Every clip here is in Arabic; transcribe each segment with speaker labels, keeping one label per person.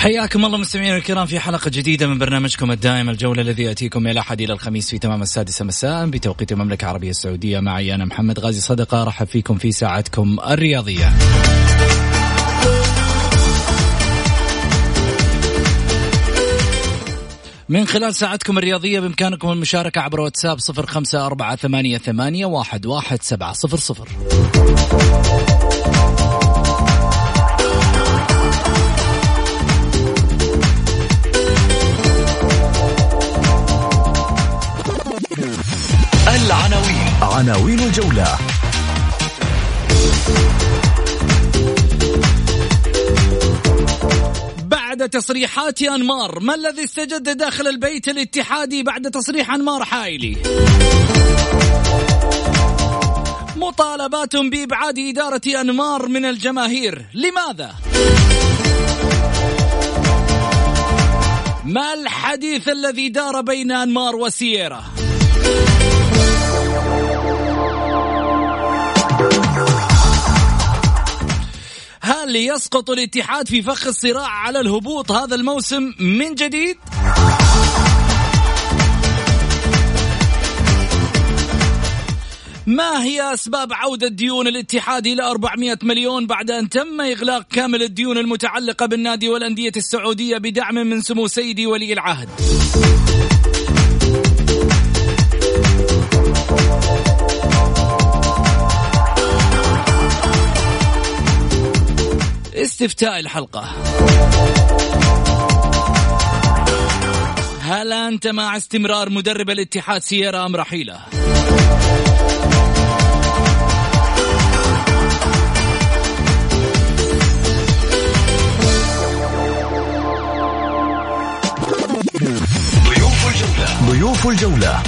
Speaker 1: حياكم الله مستمعينا الكرام في حلقة جديدة من برنامجكم الدائم الجولة الذي يأتيكم من الأحد إلى الخميس في تمام السادسة مساء بتوقيت المملكة العربية السعودية. معي أنا محمد غازي صدقة رحب فيكم في ساعتكم الرياضية. من خلال ساعتكم الرياضية بإمكانكم المشاركة عبر واتساب صفر خمسة أربعة ثمانية, ثمانية واحد, واحد سبعة صفر صفر.
Speaker 2: عناوين الجولة
Speaker 1: بعد تصريحات أنمار ما الذي استجد داخل البيت الاتحادي بعد تصريح أنمار حايلي مطالبات بإبعاد إدارة أنمار من الجماهير لماذا؟ ما الحديث الذي دار بين أنمار وسييرا؟ هل يسقط الاتحاد في فخ الصراع على الهبوط هذا الموسم من جديد؟ ما هي أسباب عودة ديون الاتحاد إلى 400 مليون بعد أن تم إغلاق كامل الديون المتعلقة بالنادي والأندية السعودية بدعم من سمو سيدي ولي العهد؟ استفتاء الحلقة. هل أنت مع استمرار مدرب الاتحاد سيارة أم رحيلة؟
Speaker 2: ضيوف الجولة. ضيوف الجولة.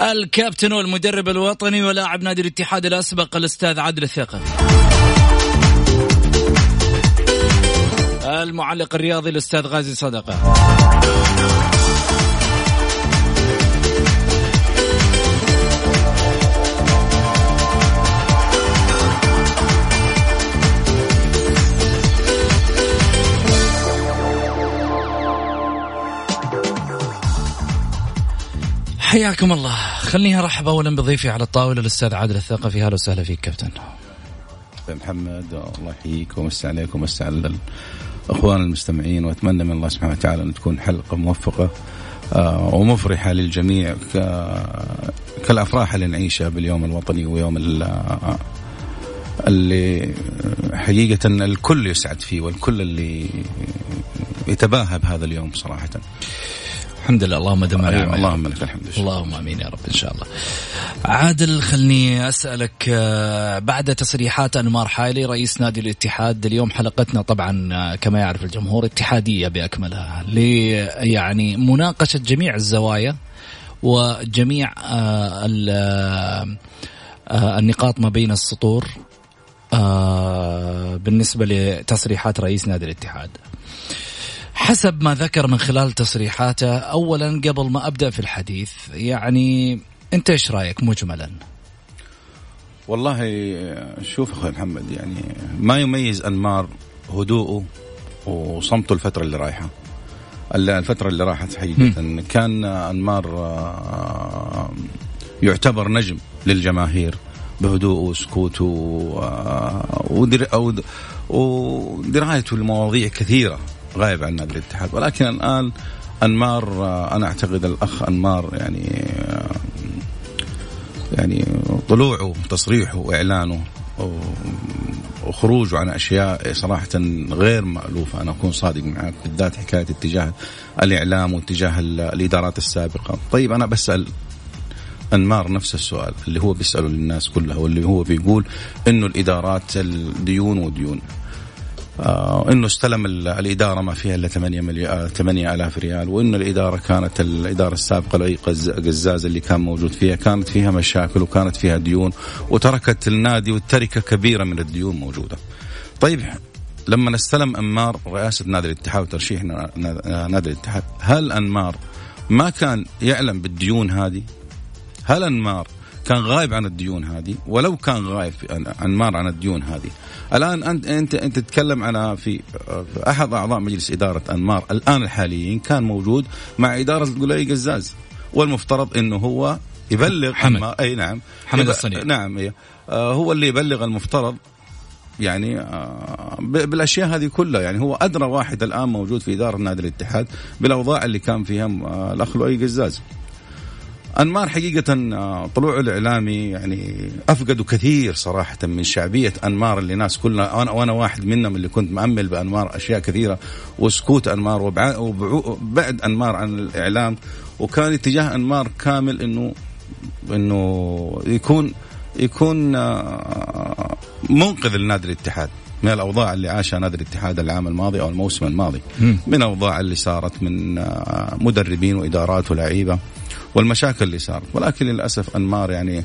Speaker 1: الكابتن والمدرب الوطني ولاعب نادي الاتحاد الأسبق الأستاذ عادل الثقفي المعلق الرياضي الأستاذ غازي صدقة. حياكم الله. خليني أرحب اولا بضيفي على الطاولة الأستاذ عادل الثقفي. أهلا وسهلا فيك كابتن.
Speaker 3: محمد الله يحييك ومسي عليك ومسي على الإخوان المستمعين وأتمنى من الله سبحانه وتعالى أن تكون حلقة موفقة آه، ومفرحة للجميع كالأفراح اللي نعيشها باليوم الوطني ويوم اللي حقيقة الكل يسعد فيه والكل اللي يتباهى بهذا اليوم صراحة.
Speaker 1: الحمد لله اللهم دم
Speaker 3: أيوة اللهم لك الحمد
Speaker 1: اللهم آمين يا رب إن شاء الله. عادل خلني أسألك آه، بعد تصريحات أنمار حايلي رئيس نادي الاتحاد اليوم حلقتنا طبعا آه، كما يعرف الجمهور اتحادية بأكملها ل يعني مناقشة جميع الزوايا وجميع آه، النقاط ما بين السطور بالنسبة لتصريحات رئيس نادي الاتحاد. حسب ما ذكر من خلال تصريحاته اولا قبل ما أبدأ في الحديث يعني أنت إيش رأيك مجملا؟
Speaker 3: والله شوف أخوي محمد يعني ما يميز أنمار هدوءه وصمته الفترة اللي رايحة. الفترة اللي راحت حقيقة كان أنمار آه، يعتبر نجم للجماهير بهدوء وسكوت ودرايته لمواضيع كثيرة. غايب عن نادي الاتحاد ولكن الآن أنمار أنا أعتقد الأخ أنمار يعني يعني طلوعه وتصريحه واعلانه وخروجه عن أشياء صراحة غير مألوفة. أنا أكون صادق معك بالذات حكاية اتجاه الإعلام واتجاه الإدارات السابقة. طيب أنا بسأل أنمار نفس السؤال اللي هو بيسأله للناس كلها واللي هو بيقول إنه الإدارات الديون وديون. آه إنه استلم الإدارة ما فيها إلا 8 مليون 8000 ريال وإنه الإدارة كانت الإدارة السابقة لأي قزاز اللي كان موجود فيها كانت فيها مشاكل وكانت فيها ديون وتركت النادي والتركة كبيرة من الديون موجودة. طيب لما استلم أنمار رئاسة نادي الاتحاد وترشيح نادي الاتحاد هل أنمار ما كان يعلم بالديون هذه؟ هل أنمار كان غايب عن الديون هذه ولو كان غايب انمار عن الديون هذه. الآن انت انت أنت تتكلم على في, أحد أعضاء مجلس إدارة أنمار الآن الحاليين كان موجود مع إدارة قلي قزاز؟ والمفترض إنه هو يبلغ
Speaker 1: حمد.
Speaker 3: أي نعم.
Speaker 1: حمد الصنيع.
Speaker 3: نعم أي. آه هو اللي يبلغ المفترض يعني آه بالأشياء هذه كلها. يعني هو أدرى واحد الآن موجود في إدارة نادي الاتحاد بالأوضاع اللي كان فيها آه الأخ لؤي قزاز. أنمار حقيقة آه، طلوعه الإعلامي يعني افقدوا كثير صراحة من شعبية أنمار اللي ناس كلنا أنا وأنا واحد منهم اللي كنت مأمل بأنمار أشياء كثيرة وسكوت أنمار وبعد أنمار عن الإعلام. وكان اتجاه أنمار كامل انه إنه يكون يكون آه، منقذ لنادي الاتحاد. من الأوضاع اللي عاشها نادي الاتحاد العام الماضي أو الموسم الماضي. من الاوضاع اللي صارت من آه، مدربين وإدارات ولاعيبه والمشاكل اللي صارت. ولكن للأسف أنمار يعني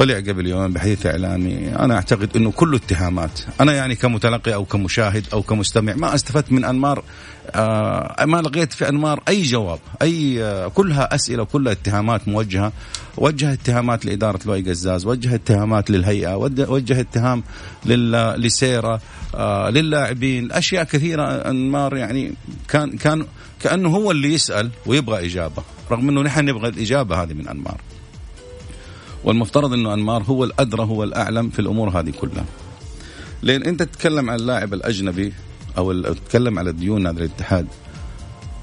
Speaker 3: طلع قبل يومين بحديث إعلامي. أنا أعتقد إنه كله اتهامات أنا يعني كمتلقي أو كمشاهد أو كمستمع ما استفدت من أنمار آه ما لقيت في أنمار أي جواب أي آه كلها أسئلة كلها اتهامات موجهة. وجه اتهامات لإدارة لؤي قزاز وجه اتهامات للهيئة وجه اتهام لسيرة آه للاعبين. أشياء كثيرة أنمار يعني كان كان كأنه هو اللي يسأل ويبغى إجابة رغم إنه نحن نبغى الإجابة هذه من أنمار. والمفترض إنه أنمار هو الأدرى هو الأعلم في الأمور هذه كلها. لأن أنت تتكلم عن اللاعب الأجنبي أو تتكلم على ديون نادي الاتحاد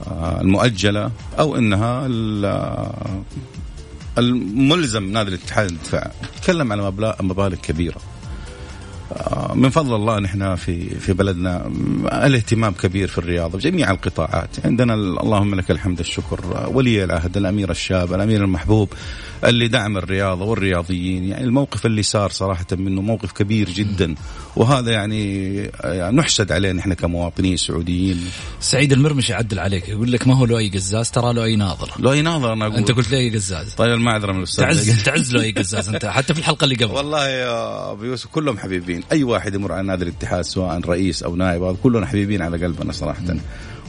Speaker 3: آه، المؤجلة أو إنها الملزم نادي الاتحاد الدفاع. تتكلم على مبالغ كبيرة. آه، من فضل الله نحن في في بلدنا. الاهتمام كبير في الرياضة بجميع القطاعات. عندنا اللهم لك الحمد الشكر. ولي العهد الأمير الشاب الأمير المحبوب اللي دعم الرياضة والرياضيين. يعني الموقف اللي صار صراحة منه موقف كبير جدا. وهذا يعني, يعني نحسد عليه نحن كمواطنين سعوديين.
Speaker 1: سعيد المرمش يعدل عليك يقول لك ما هو لؤي قزاز؟ ترى لؤي ناظر.
Speaker 3: لؤي ناظر أنا أقول.
Speaker 1: أنت قلت لؤي قزاز.
Speaker 3: طيب المعذرة من
Speaker 1: الأستاذ. تعز تعز لؤي قزاز أنت حتى في الحلقة اللي قبل.
Speaker 3: والله يا أبو يوسف كلهم حبيبين. أي واحد يمر على نادي الاتحاد سواء رئيس أو نائب كلنا حبيبين على قلبنا صراحة.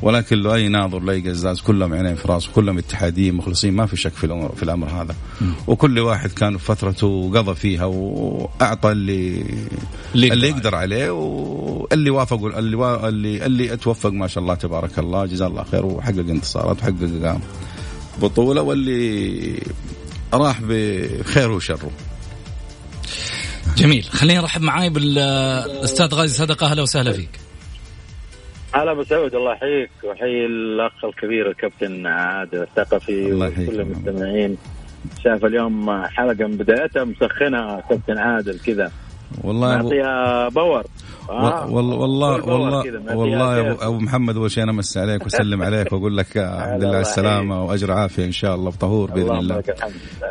Speaker 3: ولكن لو أي ناظر لاي قزاز كلهم عينين في راس كلهم اتحاديين مخلصين ما في شك في الامر في الأمر هذا. م. وكل واحد كان في فترته قضى فيها وأعطى اللي اللي, اللي يقدر عليه. واللي وافق اللي و... اللي اللي توفق ما شاء الله تبارك الله. جزاه الله خير وحقق انتصارات وحقق بطولة واللي راح بخير وشره.
Speaker 1: جميل. خليني أرحب معاي بالاستاذ غازي صدقة أهلا وسهلا فيك.
Speaker 4: هلا أبو سعود الله يحييك. ويحيي الأخ الكبير الكابتن عادل الثقفي وكل المستمعين. شاف اليوم حلقة من بدايتها مسخنة كابتن عادل كذا. والله نعطيها باور.
Speaker 3: آه. والله والله والله والله يا ابو محمد أول شيء أنا امسي عليك وأسلم عليك وأقول لك الحمد لله على السلامه وأجر عافية إن شاء الله بطهور بإذن الله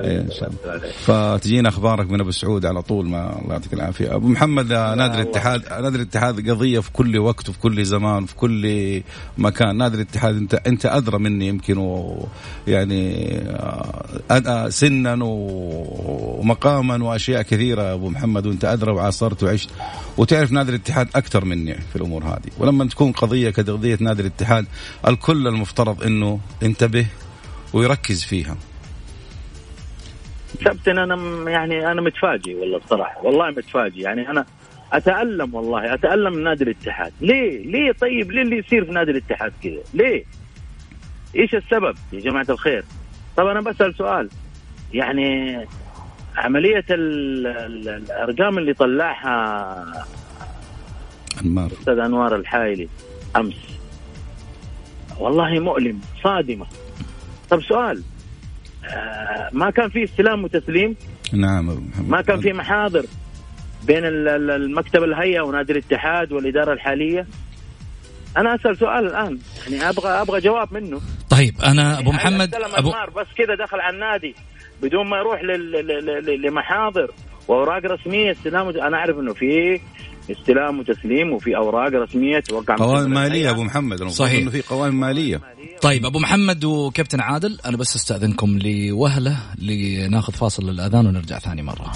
Speaker 3: إيه إن شاء الله. فتجينا أخبارك من أبو سعود على طول ما الله يعطيك العافية. أبو محمد نادي الاتحاد نادي الاتحاد قضية في كل وقت وفي كل زمان وفي كل مكان. نادي الاتحاد انت أنت أدرى مني يمكن يعني آه، سنا ومقاما وأشياء كثيرة أبو محمد وأنت أدرى وعاصرت وعشت. وتعرف نادي الاتحاد أكثر مني في الأمور هذه. ولما تكون قضية كقضيه نادي الاتحاد الكل المفترض إنه ينتبه ويركز فيها.
Speaker 4: كابتن أنا يعني أنا متفاجئ والله بصراحة. والله متفاجئ. يعني أنا أتألم والله أتألم من نادي الاتحاد. ليه؟ ليه طيب؟ ليه اللي يصير في نادي الاتحاد كذا؟ ليه؟ إيش السبب يا جماعة الخير؟ طب أنا بسأل سؤال. يعني عملية الأرقام اللي طلعها
Speaker 3: أنمار.
Speaker 4: أستاذ أنوار الحايلي أمس. والله مؤلم صادمة. طب سؤال آه ما كان في استلام وتسليم؟
Speaker 3: نعم.
Speaker 4: ما كان في محاضر بين المكتب الهيئة ونادي الاتحاد والإدارة الحالية؟ أنا أسأل سؤال الآن يعني أبغى أبغى جواب منه.
Speaker 1: طيب أنا أبو محمد
Speaker 4: ابو بس كذا دخل على النادي بدون ما يروح لمحاضر؟ وأوراق رسمية استلام أنا أعرف إنه في استلام وتسليم وفي أوراق رسمية توقع
Speaker 3: قوائم مالية أبو محمد
Speaker 1: صحيح.
Speaker 3: إنه في قوائم مالية.
Speaker 1: طيب أبو محمد وكابتن عادل أنا بس أستأذنكم لوهلة لناخذ فاصل للاذان ونرجع ثاني مرة.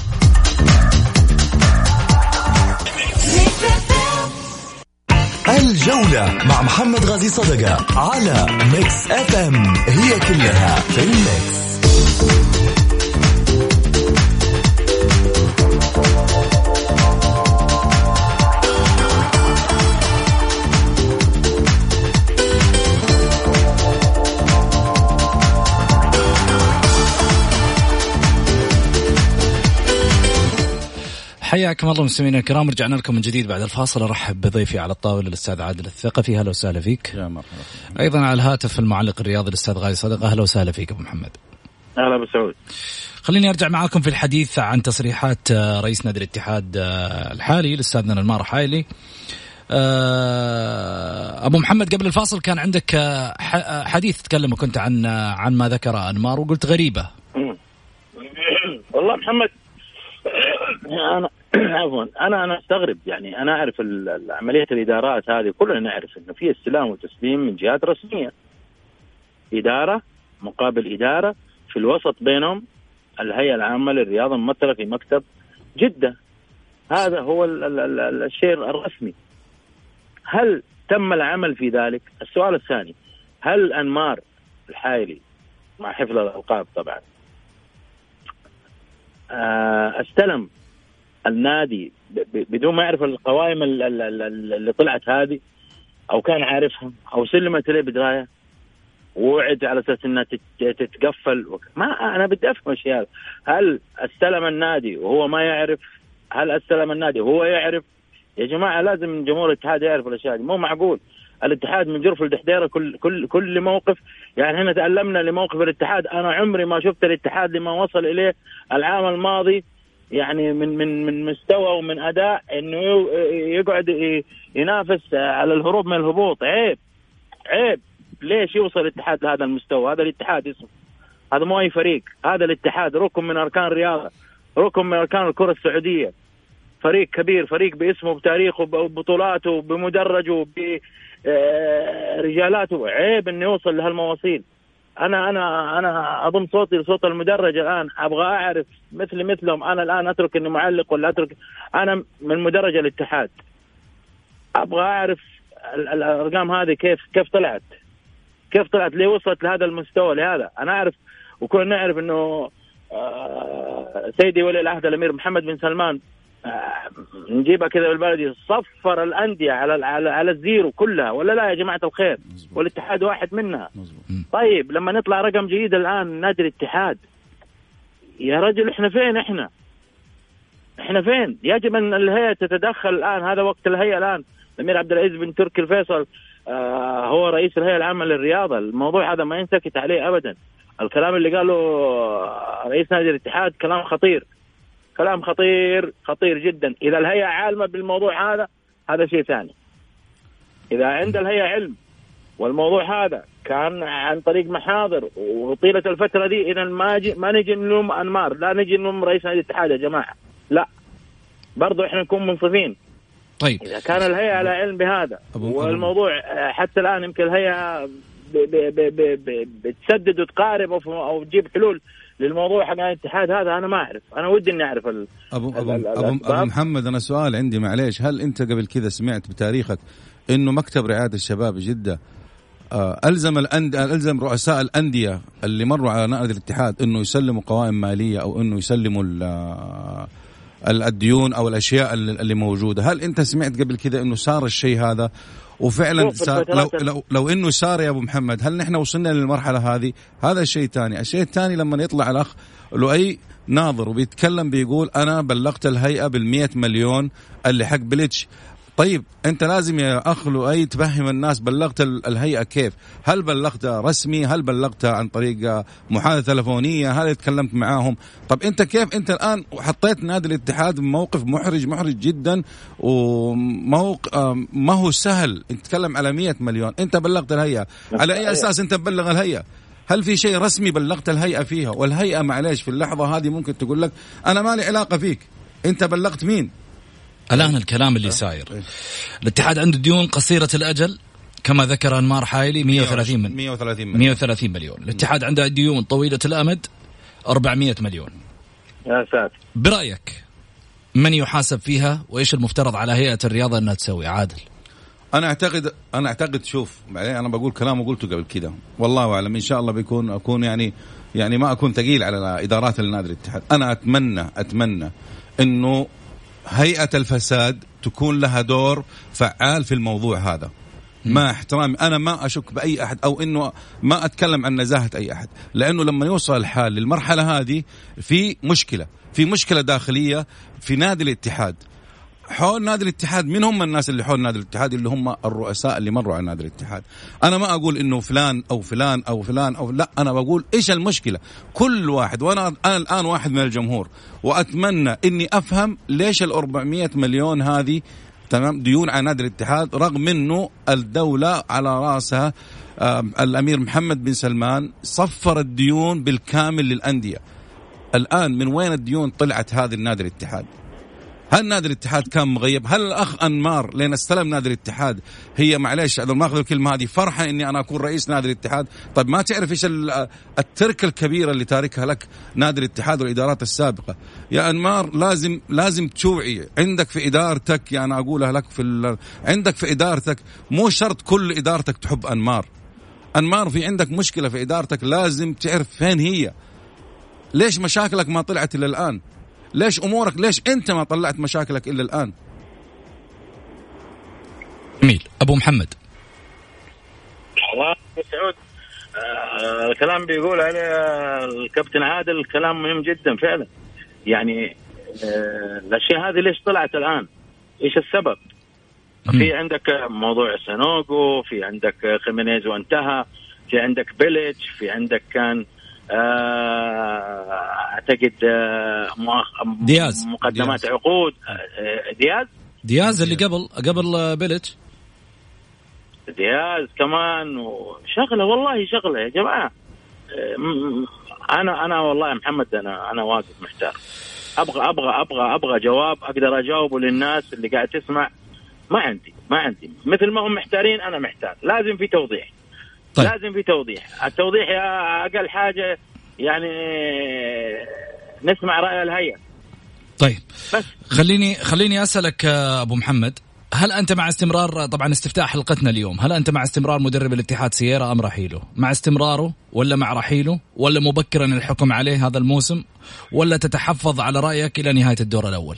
Speaker 2: الجولة مع محمد غازي صدقة على Mix FM هي كلها في ال mix
Speaker 1: حياكم الله مستمعينا الكرام رجعنا لكم من جديد بعد الفاصل. أرحب بضيفي على الطاولة الأستاذ عادل الثقفي. أهلا وسهلا فيك.
Speaker 3: يا مرحبا.
Speaker 1: أيضا على الهاتف المعلق الرياضي الأستاذ غالي صدقة. أهلا وسهلا فيك أبو محمد.
Speaker 4: أهلا ابو سعود
Speaker 1: خليني أرجع معاكم في الحديث عن تصريحات آه، رئيس نادي الاتحاد آه، الحالي الاستاذ نمار حايلي. آه، أبو محمد قبل الفاصل كان عندك حديث تكلم كنت عن عن ما ذكر أنمار وقلت غريبة.
Speaker 4: والله محمد أنا عفوا. أنا أنا أستغرب. يعني أنا أعرف عملية الإدارات هذه كلنا نعرف إنه في استلام وتسليم من جهات رسمية. إدارة مقابل إدارة في الوسط بينهم الهيئة العامة للرياضة ممثلة في مكتب جدة. هذا هو ال ال ال الشيء الرسمي. هل تم العمل في ذلك؟ السؤال الثاني هل أنمار الحايلي مع حفظ الألقاب طبعا آه، استلم النادي بدون ما يعرف القوائم اللي طلعت هذه أو كان عارفها أو سلمت إليه بدراية ووعد على أساس إنها تتقفل. ما أنا بدي أفهم اشياء هل استلم النادي وهو ما يعرف؟ هل استلم النادي وهو يعرف؟ يا جماعة لازم جمهور الاتحاد يعرف الأشياء دي. مو معقول. الاتحاد من جرف الدحديرة كل كل كل موقف. يعني إحنا تعلمنا لموقف الاتحاد. أنا عمري ما شفت الاتحاد لما وصل إليه العام الماضي يعني من من من مستوى ومن أداء إنه يقعد ينافس على الهروب من الهبوط. عيب. عيب. ليش يوصل الاتحاد لهذا المستوى؟ هذا الاتحاد اسمه. هذا مو أي فريق. هذا الاتحاد ركن من أركان الرياضة. ركن من أركان الكرة السعودية. فريق كبير. فريق باسمه بتاريخه ببطولاته بمدرجه برجالاته عيب إنه يوصل لهالمواصيل أنا أنا أنا أضم صوتي لصوت المدرج الآن. أبغى أعرف مثل مثلهم. أنا الآن أترك اني معلق ولا أترك. أنا من مدرج الاتحاد. أبغى أعرف الأرقام هذه كيف كيف طلعت؟ كيف طلعت؟ ليه وصلت لهذا المستوى لهذا؟ أنا أعرف وكلنا نعرف إنه آه، سيدي ولي العهد الأمير محمد بن سلمان نجيبها كذا بالبلدي صفر الأندية على على على الزيرو كلها ولا لا يا جماعة الخير مزبوط. والاتحاد واحد منها مزبوط. طيب لما نطلع رقم جديد الآن نادي الاتحاد يا رجل إحنا فين إحنا؟ إحنا فين؟ يجب أن الهيئة تتدخل الآن هذا وقت الهيئة الآن الأمير عبد العزيز بن تركي الفيصل آه هو رئيس الهيئة العامة للرياضة، الموضوع هذا ما ينسكت عليه ابدا. الكلام اللي قاله رئيس نادي الاتحاد كلام خطير كلام خطير خطير جدا. إذا الهيئة عالمة بالموضوع هذا هذا شيء ثاني. إذا عند الهيئة علم والموضوع هذا كان عن طريق محاضر وطيلة الفترة دي اذا ما جي ما نجي نلوم أنمار. لا نجي نلوم رئيس نادي الاتحاد يا جماعة. لا. برضو إحنا نكون منصفين.
Speaker 1: طيب.
Speaker 4: إذا كان الهيئة على علم بهذا والموضوع حتى الآن يمكن الهيئة بتسدد وتقارب أو تجيب حلول للموضوع حق الاتحاد هذا أنا ما أعرف. أنا ودي إني أعرف ال
Speaker 3: ابو ابو, ال أبو, أبو محمد أنا سؤال عندي معليش. هل أنت قبل كذا سمعت بتاريخك إنه مكتب رعاية الشباب جدة آه ألزم الأندية ألزم رؤساء الأندية اللي مروا على نادي الاتحاد إنه يسلموا قوائم مالية أو إنه يسلموا الديون أو الأشياء اللي موجودة، هل أنت سمعت قبل كذا إنه صار الشيء هذا وفعلا لو, لو لو إنه صار يا أبو محمد هل نحن وصلنا للمرحلة هذه؟ هذا الشيء الثاني، الشيء الثاني لما يطلع الأخ لؤي ناظر وبيتكلم بيقول أنا بلغت الهيئة بال مليون اللي حق بليتش طيب أنت لازم يا أخ لؤي تفهم الناس بلغت الهيئة كيف؟ هل بلغتها رسمي؟ هل بلغتها عن طريق محادثة تلفونية؟ هل تكلمت معاهم؟ طب أنت كيف أنت الآن حطيت نادي الاتحاد بموقف محرج محرج جدا وموق ما هو سهل تتكلم على 100 مليون، أنت بلغت الهيئة، على أي أساس أنت تبلغ الهيئة؟ هل في شيء رسمي بلغت الهيئة فيها؟ والهيئة معليش في اللحظة هذه ممكن تقول لك أنا ما لي علاقة فيك، أنت بلغت مين؟
Speaker 1: الآن الكلام اللي ساير. الاتحاد عنده ديون قصيرة الأجل كما ذكر أنمار حايلي 130 من 130 مليون. 130 مليون. الاتحاد عنده ديون طويلة الأمد 400 مليون.
Speaker 4: يا ساتر.
Speaker 1: برأيك من يحاسب فيها وإيش المفترض على هيئة الرياضة إنها تسوي؟ عادل.
Speaker 3: أنا اعتقد أنا أعتقد شوف أنا بقول كلام قلته قبل كذا والله أعلم إن شاء الله بيكون أكون يعني يعني ما أكون ثقيل على ادارات النادي الاتحاد. أنا اتمنى أتمنى إنه هيئة الفساد تكون لها دور فعال في الموضوع هذا. مع احترامي أنا ما أشك بأي أحد أو إنه ما أتكلم عن نزاهة أي أحد لأنه لما يوصل الحال للمرحلة هذه في مشكلة في مشكلة داخلية في نادي الاتحاد. حول نادي الاتحاد من هم الناس اللي حول نادي الاتحاد؟ اللي هم الرؤساء اللي مروا على نادي الاتحاد. أنا ما أقول إنه فلان أو فلان أو فلان أو لا أنا بقول إيش المشكلة؟ كل واحد وأنا أنا الآن واحد من الجمهور وأتمنى إني أفهم ليش ال 400 مليون هذه تمام ديون على نادي الاتحاد رغم إنه الدولة على رأسها الأمير محمد بن سلمان صفر الديون بالكامل للأندية. الآن من وين الديون طلعت هذه النادي الاتحاد؟ هل نادي الاتحاد كان مغيب؟ هل الأخ أنمار لين استلم نادي الاتحاد هي معلش لو ماخذ الكلمة هذه فرحة إني أنا أكون رئيس نادي الاتحاد، طيب ما تعرف إيش التركه الكبيره اللي تاركها لك نادي الاتحاد والإدارات السابقة، يا أنمار لازم لازم توعي عندك في إدارتك يعني أقولها لك في عندك في إدارتك مو شرط كل إدارتك تحب أنمار. أنمار في عندك مشكلة في إدارتك لازم تعرف فين هي. ليش مشاكلك ما طلعت إلى الآن؟ ليش أمورك ليش أنت ما طلعت مشاكلك إلا الآن؟
Speaker 1: جميل. أبو محمد.
Speaker 4: والله سعود آه الكلام بيقول عليه الكابتن عادل كلام مهم جدا فعلا. يعني آه الأشياء هذه ليش طلعت الآن؟ إيش السبب؟ في عندك موضوع سانوجو في عندك خيمينيز وانتهى في عندك بيليتش في عندك كان آه، أعتقد آه،
Speaker 1: دياز.
Speaker 4: مقدمات دياز. عقود. آه، دياز؟
Speaker 1: دياز اللي قبل قبل بيلتش
Speaker 4: دياز كمان وشغلة والله شغلة يا جماعة. أنا أنا والله محمد أنا أنا واقف محتار. أبغى أبغى أبغى أبغى جواب أقدر أجاوبه للناس اللي قاعد تسمع. ما عندي ما عندي. مثل ما هم محتارين أنا محتار. لازم في توضيح. طيب. لازم في توضيح. التوضيح يا أقل حاجة يعني نسمع رأي الهيئة.
Speaker 1: طيب. بس. خليني خليني أسألك أبو محمد هل أنت مع استمرار طبعا استفتاء حلقتنا اليوم هل أنت مع استمرار مدرب الاتحاد سييرا أم رحيله؟ مع استمراره ولا مع رحيله ولا مبكرا الحكم عليه هذا الموسم ولا تتحفظ على رأيك إلى نهاية الدور الأول؟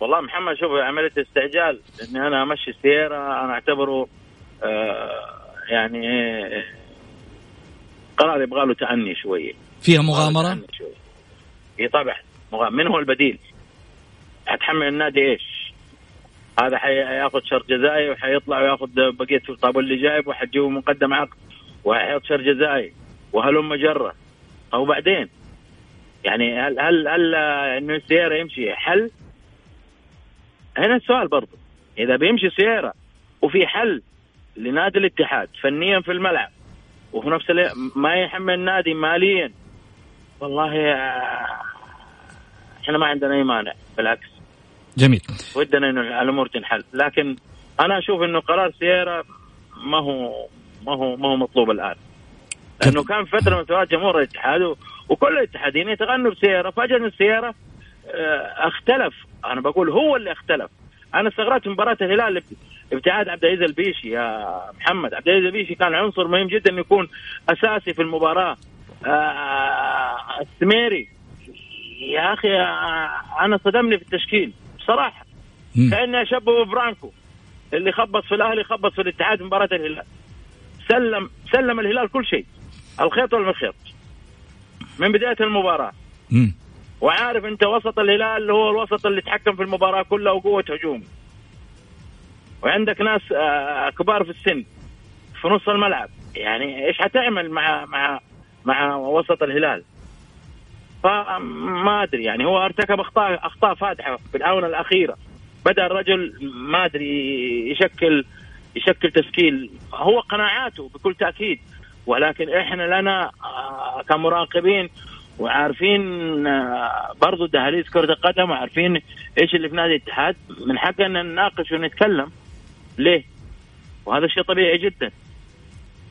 Speaker 4: والله محمد شوف عملية استعجال إني أنا أمشي سييرا أنا أعتبره آه يعني قرار يبغى له تأني شوية
Speaker 1: فيها مغامرة؟
Speaker 4: إي طبعا من هو البديل؟ حتحمل النادي إيش؟ هذا حيأخذ شرط جزائي وحيطلع ويأخذ بقية طاب اللي جايب وحتجيبه مقدم عقد وحيحط شرط جزائي وهلم جره أو بعدين يعني هل هل هل إنه سيارة يمشي حل؟ هنا السؤال برضه إذا بيمشي سيارة وفي حل لنادي الاتحاد فنيا في الملعب. وفي نفس الوقت ما يحمل النادي ماليا. والله آه، إحنا ما عندنا أي مانع بالعكس.
Speaker 1: جميل.
Speaker 4: ودنا إنه الأمور تنحل. لكن أنا أشوف إنه قرار سيارة ما هو ما هو ما هو مطلوب الآن. لأنه كان فترة من فترات جمهور الاتحاد وكل الاتحادين يتغنوا بسيارة. فجأة السيارة آه، اختلف. أنا بقول هو اللي اختلف. أنا استغربت مباراة الهلال ابتعاد عبد العزيز البيشي يا محمد. عبد العزيز البيشي كان عنصر مهم جدا انه يكون أساسي في المباراة. آه السميري يا أخي آه أنا صدمني في التشكيل. بصراحة. كاني اشبه برانكو اللي خبص في الأهلي خبص في الاتحاد مباراة الهلال. سلم سلم الهلال كل شيء. الخيط والمخيط. من بداية المباراة. وعارف أنت وسط الهلال هو الوسط اللي يتحكم في المباراة كلها وقوة هجوم وعندك ناس آه، كبار في السن في نص الملعب. يعني إيش حتعمل مع مع مع وسط الهلال؟ فما أدري يعني هو ارتكب أخطاء أخطاء فادحة في الآونة الأخيرة. بدأ الرجل ما أدري يشكل يشكل تشكيل. هو قناعاته بكل تأكيد. ولكن إحنا لنا آه، كمراقبين وعارفين آه، برضو دهاليز كرة القدم وعارفين إيش اللي في نادي الاتحاد. من حقنا نناقش ونتكلم. ليه؟ وهذا شيء طبيعي جدا.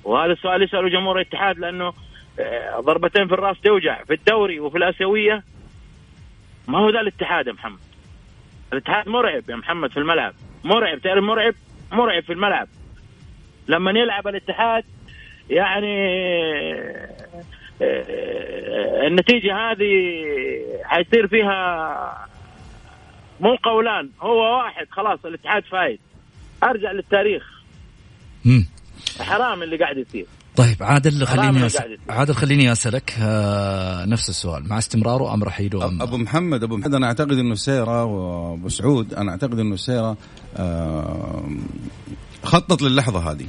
Speaker 4: وهذا السؤال يسأله جمهور الاتحاد لأنه آه، ضربتين في الرأس توجع. في الدوري وفي الآسيوية ما هو ذا الاتحاد يا محمد؟ الاتحاد مرعب يا محمد في الملعب. مرعب تعرف مرعب مرعب في الملعب. لما يلعب الاتحاد يعني آه، النتيجة هذه حيصير فيها مو قولان. هو واحد خلاص الاتحاد فايز. أرجع للتاريخ.
Speaker 1: مم.
Speaker 4: حرام اللي قاعد يصير.
Speaker 1: طيب عادل خليني أسأل عادل خليني أسألك آه نفس السؤال. مع استمراره أم رحيل
Speaker 3: أم أبو محمد أبو محمد أنا أعتقد إنه سيرة وأبو سعود أنا أعتقد إنه سيرة آه خطط للحظة هذه.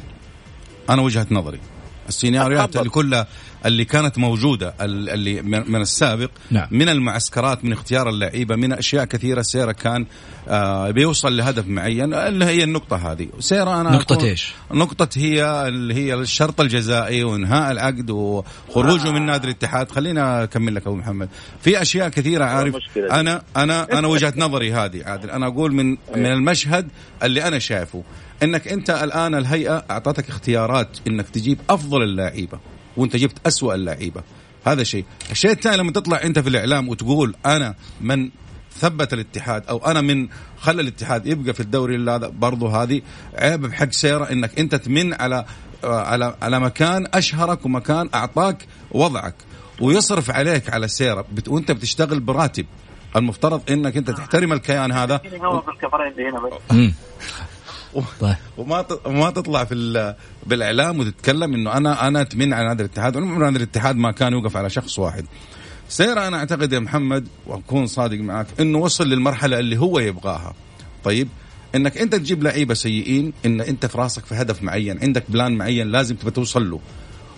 Speaker 3: أنا وجهة نظري. السيناريوهات اللي كلها اللي كانت موجودة اللي من السابق
Speaker 1: نعم.
Speaker 3: من المعسكرات من اختيار اللعيبة من أشياء كثيرة سيرة كان آه بيوصل لهدف معين. اللي هي النقطة هذه. سيرة أنا
Speaker 1: نقطة إيش؟
Speaker 3: نقطة هي اللي هي الشرط الجزائي وإنهاء العقد وخروجه آه. من نادي الاتحاد. خلينا أكمل لك أبو محمد. في أشياء كثيرة عارف أنا أنا أنا وجهة نظري هذه عادل. أنا أقول من من المشهد اللي أنا شايفه. إنك أنت الآن الهيئة أعطتك اختيارات إنك تجيب أفضل اللعيبة. وانت جبت أسوأ اللعيبة. هذا شيء. الشيء الثاني لما تطلع انت في الإعلام وتقول أنا من ثبت الاتحاد أو أنا من خلى الاتحاد يبقى في الدوري هذا برضه هذه عيب بحق سيره إنك أنت تمن على على على مكان أشهرك ومكان أعطاك وضعك. ويصرف عليك على سيره وأنت بتشتغل براتب. المفترض إنك أنت تحترم الكيان هذا. طيب. وما وما تطلع في بالإعلام وتتكلم إنه أنا أنا أتمنى على نادي الاتحاد. نادي الاتحاد ما كان يوقف على شخص واحد. سيرة أنا أعتقد يا محمد وأكون صادق معك إنه وصل للمرحلة اللي هو يبغاها. طيب إنك أنت تجيب لعيبة سيئين إن أنت في راسك في هدف معين عندك بلان معين لازم تبى توصل له.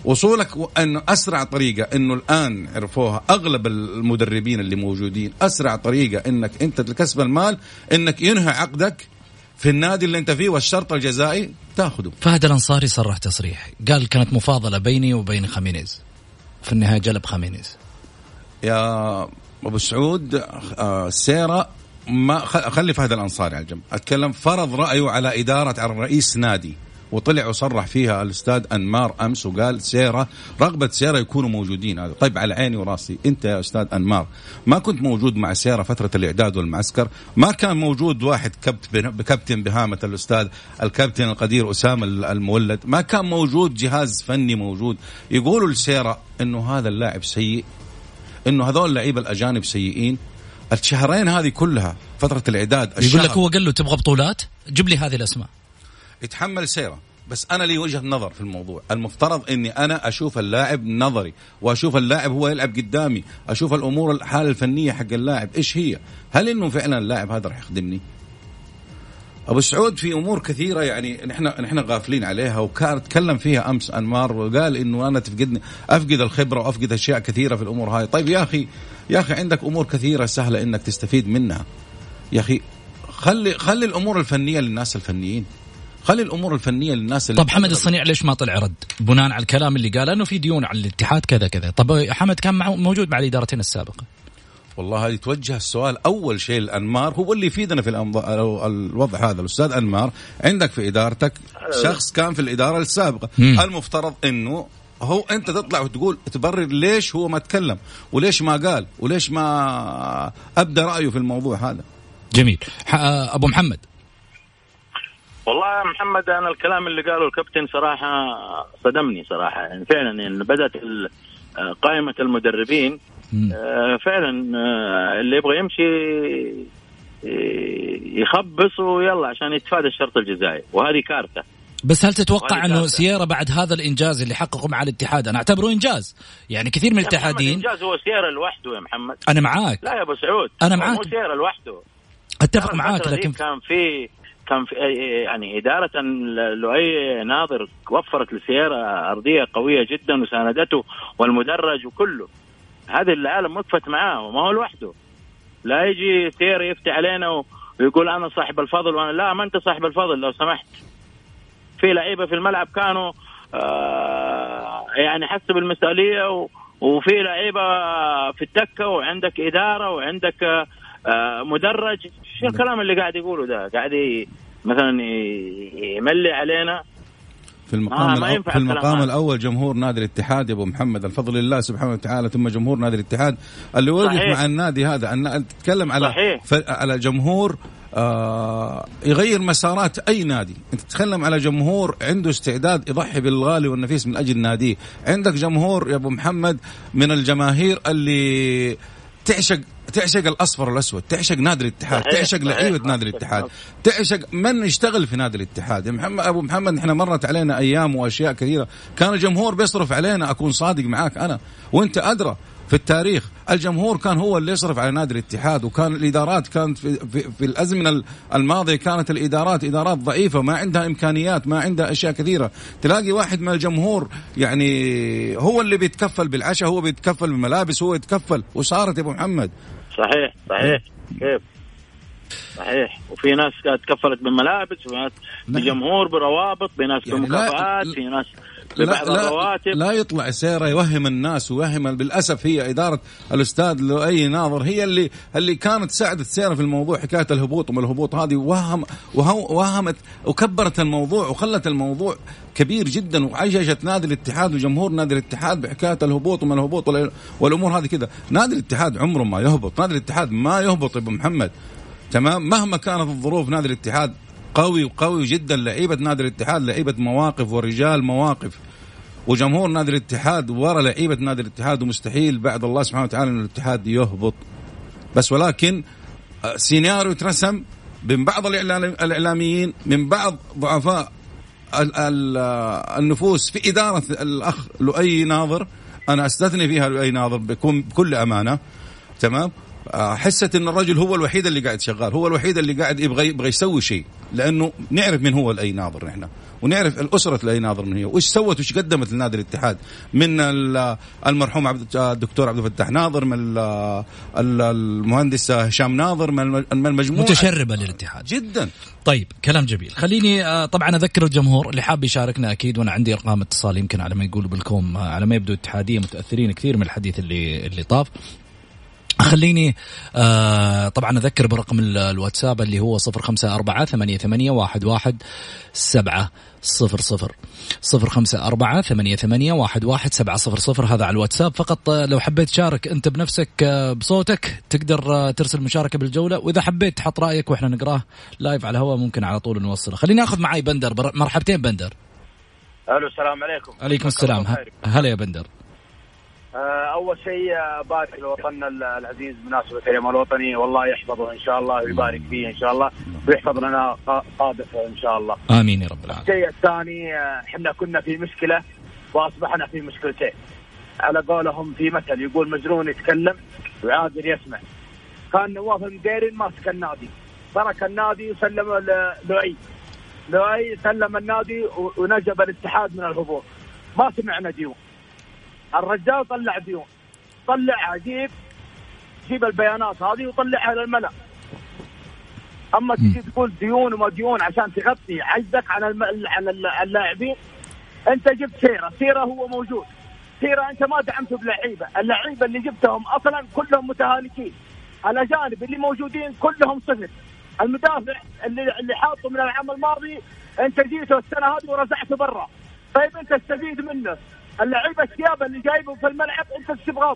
Speaker 3: وصولك إنه أسرع طريقة إنه الآن عرفوها أغلب المدربين اللي موجودين أسرع طريقة إنك أنت لكسب المال إنك ينهي عقدك في النادي اللي انت فيه والشرط الجزائي تاخذه
Speaker 1: فهد الأنصاري صرح تصريح قال كانت مفاضلة بيني وبين خامينيز في النهاية جلب خامينيز
Speaker 3: يا أبو سعود آه سيرة ما خلي فهد الأنصاري على جنب أتكلم فرض رأيه على إدارة على رئيس نادي. وطلع وصرح فيها الأستاذ أنمار أمس وقال سيرة رغبة سيرة يكونوا موجودين هذا طيب على عيني وراسي أنت يا أستاذ أنمار ما كنت موجود مع سيرة فترة الإعداد والمعسكر؟ ما كان موجود واحد كابتن بهامة الأستاذ الكابتن القدير أسامة المولد؟ ما كان موجود جهاز فني موجود. يقولوا لسيرة إنه هذا اللاعب سيء إنه هذول اللعيبة الأجانب سيئين. الشهرين هذه كلها فترة الإعداد
Speaker 1: يقول لك هو قال له تبغى بطولات؟ جيب لي هذه الأسماء.
Speaker 3: يتحمل سيرة. بس أنا لي وجهة نظر في الموضوع. المفترض إني أنا أشوف اللاعب نظري وأشوف اللاعب هو يلعب قدامي أشوف الأمور الحالة الفنية حق اللاعب إيش هي. هل إنه فعلا اللاعب هذا راح يخدمني؟ أبو سعود في أمور كثيرة يعني نحن نحن غافلين عليها وكان تكلم فيها أمس انمار وقال إنه أنا تفقدني أفقد الخبرة وأفقد أشياء كثيرة في الأمور هاي. طيب يا أخي يا أخي عندك أمور كثيرة سهلة إنك تستفيد منها. يا أخي خلي خلي الأمور الفنية للناس الفنيين. خلي الأمور الفنية للناس
Speaker 1: اللي طب حمد الصنيع ليش ما طلع رد؟ بناء على الكلام اللي قاله انه في ديون على الاتحاد كذا كذا. طب حمد كان معه موجود مع الإدارتين السابقة.
Speaker 3: والله هذه توجه السؤال. أول شيء الأنمار هو اللي يفيدنا في الوضع هذا. الأستاذ أنمار عندك في إدارتك شخص كان في الإدارة السابقة. مم. المفترض إنه هو أنت تطلع وتقول تبرر ليش هو ما تكلم وليش ما قال وليش ما ابدا رأيه في الموضوع هذا.
Speaker 1: جميل. أبو محمد.
Speaker 4: والله يا محمد أنا الكلام اللي قاله الكابتن صراحة صدمني صراحة. يعني فعلا يعني بدأت قائمة المدربين آه، فعلا آه، اللي يبغى يمشي يخبص ويلا عشان يتفادى الشرط الجزائي. وهذه كارثة.
Speaker 1: بس هل تتوقع إنه سيارة بعد هذا الإنجاز اللي حققه مع الاتحاد؟ أنا أعتبره إنجاز. يعني كثير من الاتحادين
Speaker 4: إنجاز هو سيارة لوحده يا محمد.
Speaker 1: أنا معاك.
Speaker 4: لا يا أبو سعود.
Speaker 1: أنا معاك.
Speaker 4: مو سيارة لوحده.
Speaker 1: أتفق معاك لكن
Speaker 4: كان في كان في يعني إدارة لؤي ناظر وفرت للسيارة أرضية قوية جدا وساندته والمدرج وكله. هذه العالم وقفت معاه وما هو لوحده. لا يجي سير يفتي علينا ويقول أنا صاحب الفضل وأنا لا ما أنت صاحب الفضل لو سمحت. في لعيبة في الملعب كانوا آه يعني حسوا بالمسؤولية وفي لعيبة في التكة وعندك إدارة وعندك آه مدرج. شو الكلام اللي قاعد يقوله ده؟ قاعد مثلا يملي علينا.
Speaker 3: في المقام آه في المقام الأول جمهور نادي الاتحاد يا أبو محمد الفضل لله سبحانه وتعالى ثم جمهور نادي الاتحاد. اللي وقف مع النادي هذا أن تتكلم على صحيح. على جمهور آه يغير مسارات أي نادي. أنت تتكلم على جمهور عنده استعداد يضحي بالغالي والنفيس من أجل ناديه. عندك جمهور يا أبو محمد من الجماهير اللي تعشق تعشق الأصفر والأسود تعشق نادي الاتحاد تعشق لعيبة نادي الاتحاد تعشق من يشتغل في نادي الاتحاد. يا محمد أبو محمد إحنا مرت علينا أيام وأشياء كثيرة. كان الجمهور بيصرف علينا أكون صادق معاك أنا. وأنت أدرى في التاريخ. الجمهور كان هو اللي يصرف على نادي الاتحاد وكان الإدارات كانت في, في, في الأزمنة الماضية كانت الإدارات إدارات ضعيفة ما عندها إمكانيات ما عندها أشياء كثيرة. تلاقي واحد من الجمهور يعني هو اللي بيتكفل بالعشاء هو بيتكفل بالملابس هو يتكفل وصارت يا أبو محمد.
Speaker 4: صحيح صحيح. كيف؟ صحيح. وفي ناس تكفلت بالملابس وفي ناس نعم. بجمهور بروابط بناس يعني بمكافآت في ناس
Speaker 3: لا لا, لا يطلع سيرة يوهم الناس ويوهم بالأسف هي إدارة الأستاذ لؤي ناظر هي اللي اللي كانت ساعدت سيرة في الموضوع حكاية الهبوط وما الهبوط هذه وهم وهمت وكبرت الموضوع وخلت الموضوع كبير جدا وعججت نادي الاتحاد وجمهور نادي الاتحاد بحكاية الهبوط وما الهبوط والأمور هذه كذا. نادي الاتحاد عمره ما يهبط نادي الاتحاد ما يهبط أبو محمد تمام؟ مهما كانت الظروف نادي الاتحاد قوي وقوي جدا لعيبة نادي الاتحاد لعيبة مواقف ورجال مواقف. وجمهور نادي الاتحاد ورا لعيبة نادي الاتحاد ومستحيل بعد الله سبحانه وتعالى إن الاتحاد يهبط. بس ولكن آه، سيناريو ترسم من بعض الإعلاميين من بعض ضعفاء آه، النفوس في إدارة الأخ لؤي ناظر. أنا أستثني فيها لؤي ناظر بكل أمانة. تمام؟ حست إن الرجل هو الوحيد اللي قاعد شغال هو الوحيد اللي قاعد يبغى يبغى يسوي شيء لأنه نعرف من هو الأي ناظر نحن ونعرف الأسرة الأي ناظر من هي وايش سوت وايش قدمت لنادي الاتحاد من المرحوم عبد الدكتور عبد الفتاح ناظر من المهندس هشام ناظر من المجموعة.
Speaker 1: متشربة للاتحاد.
Speaker 3: جدا.
Speaker 1: طيب كلام جميل. خليني آه، طبعا أذكر الجمهور اللي حاب يشاركنا أكيد وأنا عندي إرقام اتصال يمكن على ما يقولوا بالكوم آه، على ما يبدو اتحادية متأثرين كثير من الحديث اللي اللي طاف. خليني آه طبعا أذكر برقم الواتساب اللي هو صفر خمسة أربعة ثمانية, ثمانية واحد, واحد سبعة صفر صفر. صفر خمسة أربعة ثمانية, ثمانية واحد, واحد سبعة صفر صفر. هذا على الواتساب. فقط لو حبيت تشارك أنت بنفسك آه، بصوتك تقدر آه، ترسل مشاركة بالجولة. وإذا حبيت تحط رأيك وإحنا نقراه لايف على الهواء ممكن على طول نوصله. خليني أخذ معي بندر. مرحبتين بندر.
Speaker 4: ألو السلام عليكم.
Speaker 1: عليكم السلام. هلا يا بندر.
Speaker 4: أول شيء آه، بارك لوطننا العزيز بمناسبة اليوم الوطني والله يحفظه إن شاء الله ويبارك فيه إن شاء الله ويحفظ لنا قادته إن شاء الله.
Speaker 1: آمين يا رب العالمين.
Speaker 4: الشيء الثاني آه، إحنا كنا في مشكلة وأصبحنا في مشكلتين. على قولهم في مثل يقول مجنون يتكلم وعادل يسمع. كان نواف المديرين ماسك النادي ترك النادي وسلم لؤي. لؤي سلم النادي ونجب الاتحاد من الهبوط. ما سمعنا ديون. الرجال طلع ديون. طلعها جيب جيب البيانات هذه وطلعها للملأ. أما تجي تقول ديون وما ديون عشان تغطي عجزك عن الم... عن اللاعبين أنت جبت سيرة. سيرة هو موجود. سيرة أنت ما دعمته بلعيبة. اللعيبة اللي جبتهم أصلا كلهم متهالكين. الأجانب اللي موجودين كلهم صفر. المدافع اللي اللي حاطه من العام الماضي أنت جيته السنة هذه ورزعته برا. طيب أنت استفيد منه. اللعيبة الثياب اللي جايبهم في الملعب أنت إيش تبغى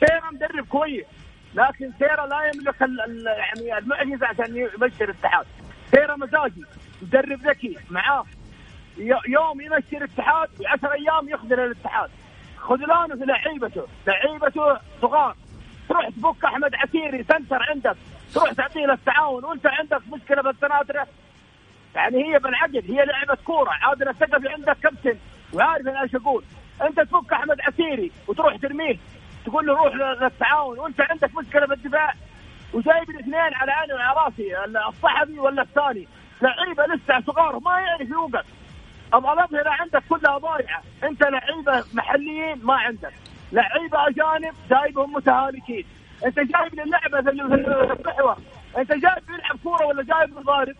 Speaker 4: سيرا مدرب كويس لكن سيرا لا يملك يعني المعجزة عشان يمشي الاتحاد. سيرا مزاجي مدرب ذكي معاه. يوم يمشي الاتحاد و10 أيام يخذل الاتحاد. خذلانه في لعيبته لعيبته صغار. تروح تفك أحمد عسيري سنتر عندك. تروح تعطيه له التعاون وأنت عندك مشكلة بالسناتره
Speaker 5: يعني هي بالعقل هي لعبة كورة. عادل الثقفي عندك كابتن. وعارف أنا إيش أقول. أنت تفك أحمد عسيري وتروح ترميه. تقول له روح للتعاون. وأنت عندك مشكلة بالدفاع. وجايب الاثنين على عيني وعلى راسي الصحفي ولا الثاني. لعيبة لسه صغار ما يعرف يوقف. الاظهره عندك كلها ضايعة. أنت لعيبة محليين ما عندك. لعيبة أجانب جايبهم متهالكين. أنت جايب اللعبة في المحور أنت جايب يلعب كورة ولا جايب ضارب؟